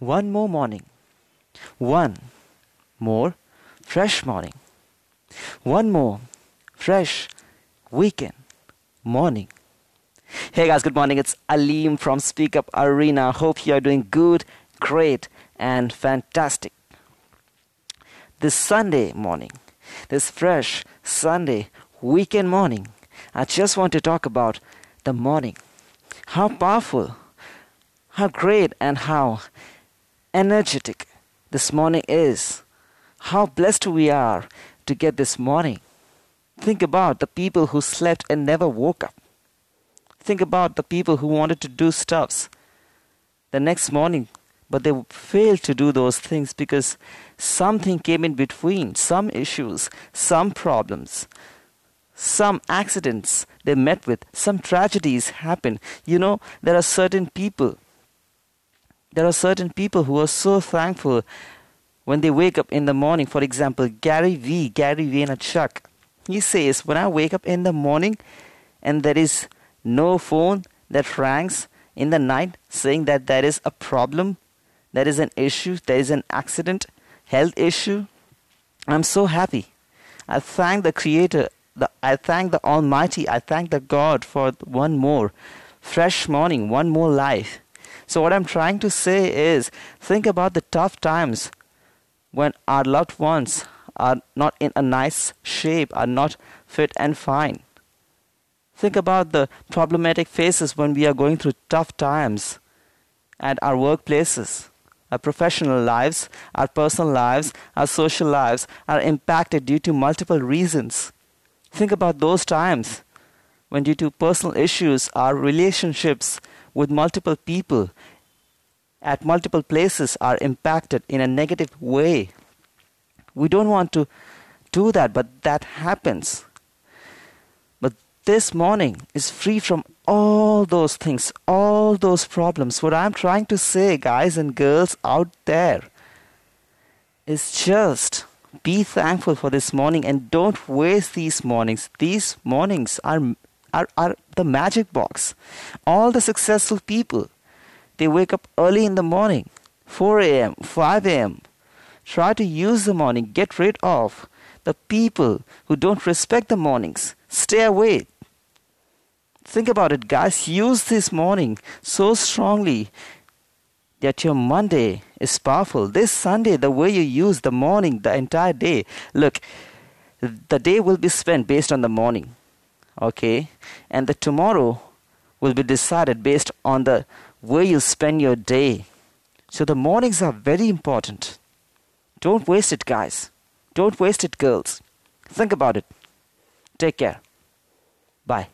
one more morning, one more fresh morning, one more fresh weekend morning. Hey guys, good morning. It's Aleem from Speak Up Arena. Hope you are doing good, great, and fantastic. This Sunday morning, this fresh Sunday weekend morning, I just want to talk about the morning. How powerful, how great, and how energetic this morning is. How blessed we are to get this morning. Think about the people who slept and never woke up. Think about the people who wanted to do stuffs the next morning, but they failed to do those things because something came in between, some issues, some problems, some accidents they met with, some tragedies happened. You know, there are certain people, there are certain people who are so thankful when they wake up in the morning. For example, Gary V, Gary Vaynerchuk, he says, When I wake up in the morning and there is no phone that rings in the night saying that there is a problem, there is an issue, there is an accident, health issue, I'm so happy. I thank the Creator the, I thank the Almighty, I thank the God for one more fresh morning, one more life. So, what I'm trying to say is think about the tough times when our loved ones are not in a nice shape, are not fit and fine. Think about the problematic phases when we are going through tough times at our workplaces. Our professional lives, our personal lives, our social lives are impacted due to multiple reasons. Think about those times when, due to personal issues, our relationships with multiple people at multiple places are impacted in a negative way. We don't want to do that, but that happens. But this morning is free from all those things, all those problems. What I'm trying to say, guys and girls out there, is just be thankful for this morning and don't waste these mornings. These mornings are, are, are the magic box. All the successful people, they wake up early in the morning, 4 a.m., 5 a.m. Try to use the morning, get rid of the people who don't respect the mornings. Stay away. Think about it, guys. Use this morning so strongly that your Monday is powerful. This Sunday, the way you use the morning, the entire day, look, the day will be spent based on the morning, okay? And the tomorrow will be decided based on the way you spend your day. So the mornings are very important. Don't waste it, guys. Don't waste it, girls. Think about it. Take care. Bye.